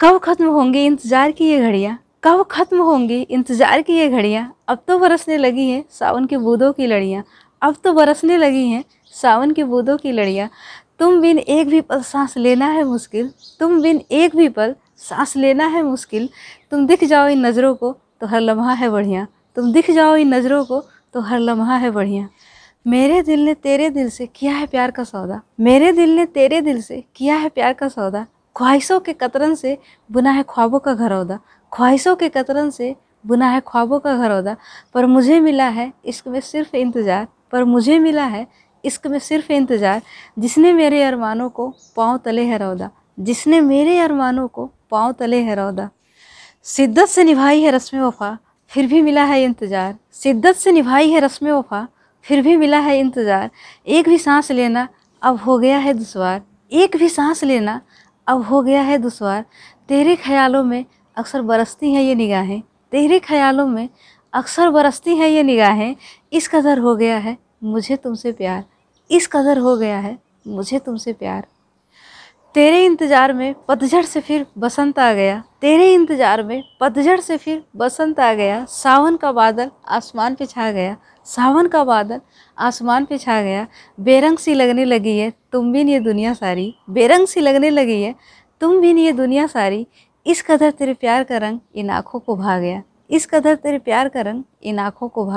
कब ख़त्म होंगी इंतज़ार की ये घड़ियाँ? कब ख़त्म होंगी इंतज़ार की ये घड़ियाँ? अब तो बरसने लगी हैं सावन के बूदों की लड़ियाँ। अब तो बरसने लगी हैं सावन के बूदों की लड़ियाँ। तुम बिन एक भी पल सांस लेना है मुश्किल। तुम बिन एक भी पल सांस लेना है मुश्किल। तुम दिख जाओ इन नज़रों को तो हर लम्हा है बढ़िया। तुम दिख जाओ इन नज़रों को तो हर लम्हा है बढ़िया। मेरे दिल ने तेरे दिल से किया है प्यार का सौदा। मेरे दिल ने तेरे दिल से किया है प्यार का सौदा। ख्वाहिशों के कतरन से बुना है ख्वाबों का घरौदा ख्वाहिशों के कतरन से बुना है ख्वाबों का घरौदा पर मुझे मिला है इश्क में सिर्फ़ इंतज़ार। पर मुझे मिला है इश्क में सिर्फ़ इंतज़ार। जिसने मेरे अरमानों को पाँव तले है रौदा। जिसने मेरे अरमानों को पाँव तले है रौदा। शिद्दत से निभाई है रस्म वफ़ा, फिर भी मिला है इंतज़ार। शिद्दत से निभाई है रस्म वफ़ा, फिर भी मिला है इंतज़ार। एक भी सांस लेना अब हो गया है दुश्वार। एक भी सांस लेना अब हो गया है दुश्वार। तेरे ख्यालों में अक्सर बरसती हैं ये निगाहें। तेरे ख्यालों में अक्सर बरसती हैं ये निगाहें। इस कदर हो गया है मुझे तुमसे प्यार। इस कदर हो गया है मुझे तुमसे प्यार। तेरे इंतज़ार में पतझड़ से फिर बसंत आ गया। तेरे इंतज़ार में पतझड़ से फिर बसंत आ गया। सावन का बादल आसमान पे छा गया। सावन का बादल आसमान पे छा गया। बेरंग सी लगने लगी है, तुम भी ये दुनिया सारी। बेरंग सी लगने लगी है, तुम भी ये दुनिया सारी। इस कदर तेरे प्यार का रंग इन आँखों को भा गया। इस कदर तेरे प्यार का रंग इन आँखों को भा